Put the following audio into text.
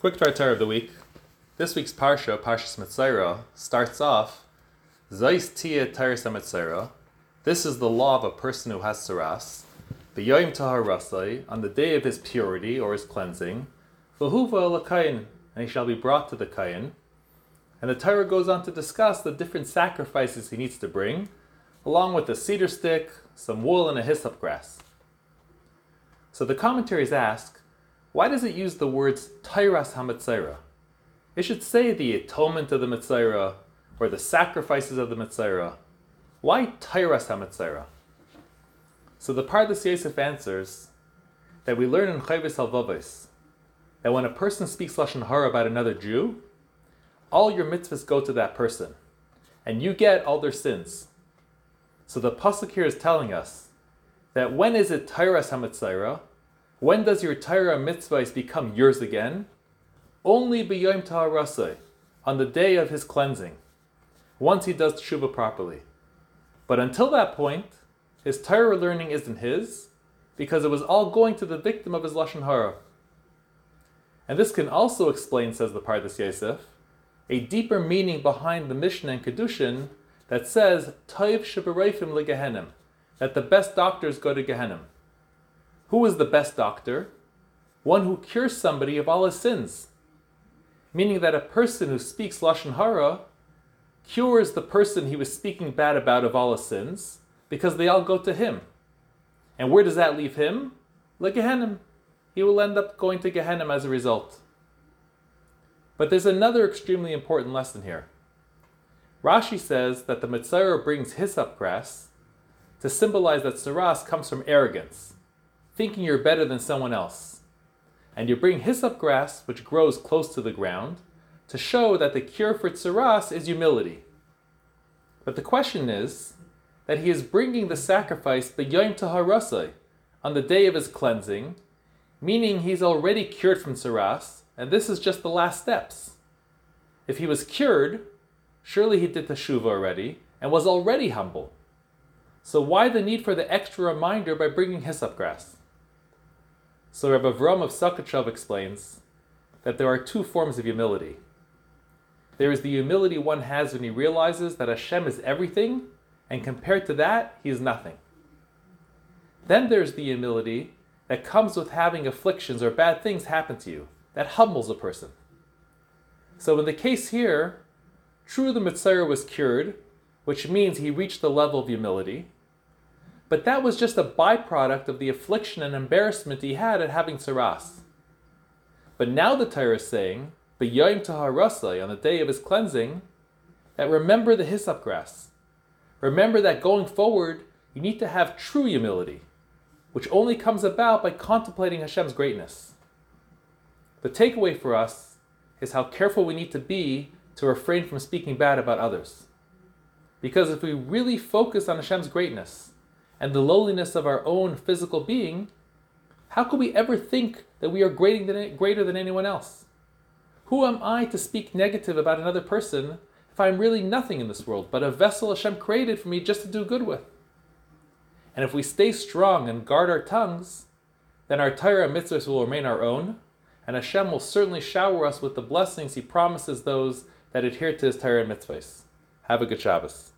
Quick Torah of the week. This week's parsha, Parshas Mitzayra, starts off Zais tia Tairis Mitzayra. This is the law of a person who has saras. B'yoyim tahar rasai, on the day of his purity or his cleansing. V'huva lakayin, and he shall be brought to the kayin. And the Torah goes on to discuss the different sacrifices he needs to bring, along with a cedar stick, some wool, and a hyssop grass. So the commentaries ask, why does it use the words Tairas HaMetzaira? It should say the atonement of the Metzaira or the sacrifices of the Metzaira. Why Tairas HaMetzaira? So the Pardes Yosef answers that we learn in Chayvis Halvavis that when a person speaks Lashon Hara about another Jew, all your mitzvahs go to that person, and you get all their sins. So the pasuk here is telling us that when is it Tairas HaMetzaira? When does your Torah mitzvahs become yours again? Only b'yom ta'arasai, on the day of his cleansing, once he does tshuva properly. But until that point, his Torah learning isn't his, because it was all going to the victim of his lashon hara. And this can also explain, says the Pardes Yosef, a deeper meaning behind the Mishnah and Kedushin that says Toiv Shibarayfim leGehenim, that the best doctors go to Gehenim. Who is the best doctor? One who cures somebody of all his sins. Meaning that a person who speaks Lashon Hara cures the person he was speaking bad about of all his sins because they all go to him. And where does that leave him? Like Gehenim. He will end up going to Gehenim as a result. But there's another extremely important lesson here. Rashi says that the Mitzvah brings hyssop grass to symbolize that Saras comes from arrogance thinking you're better than someone else. And you bring hyssop grass, which grows close to the ground, to show that the cure for tsaras is humility. But the question is that he is bringing the sacrifice the Yom Taharasai on the day of his cleansing, meaning he's already cured from tsaras, and this is just the last steps. If he was cured, surely he did the teshuva already and was already humble. So why the need for the extra reminder by bringing hyssop grass? So Rabbi Avram of Sochatchov explains that there are two forms of humility. There is the humility one has when he realizes that Hashem is everything, and compared to that, he is nothing. Then there's the humility that comes with having afflictions or bad things happen to you, that humbles a person. So in the case here, true the Mitzvah was cured, which means he reached the level of humility, but that was just a byproduct of the affliction and embarrassment he had at having saras. But now the Torah is saying, B'yoyim taharasai, on the day of his cleansing, that remember the hyssop grass. Remember that going forward, you need to have true humility, which only comes about by contemplating Hashem's greatness. The takeaway for us is how careful we need to be to refrain from speaking bad about others. Because if we really focus on Hashem's greatness, and the lowliness of our own physical being, how could we ever think that we are greater than, greater than anyone else? Who am I to speak negative about another person if I am really nothing in this world but a vessel Hashem created for me just to do good with? And if we stay strong and guard our tongues, then our Torah mitzvahs will remain our own, and Hashem will certainly shower us with the blessings He promises those that adhere to His Torah mitzvahs. Have a good Shabbos.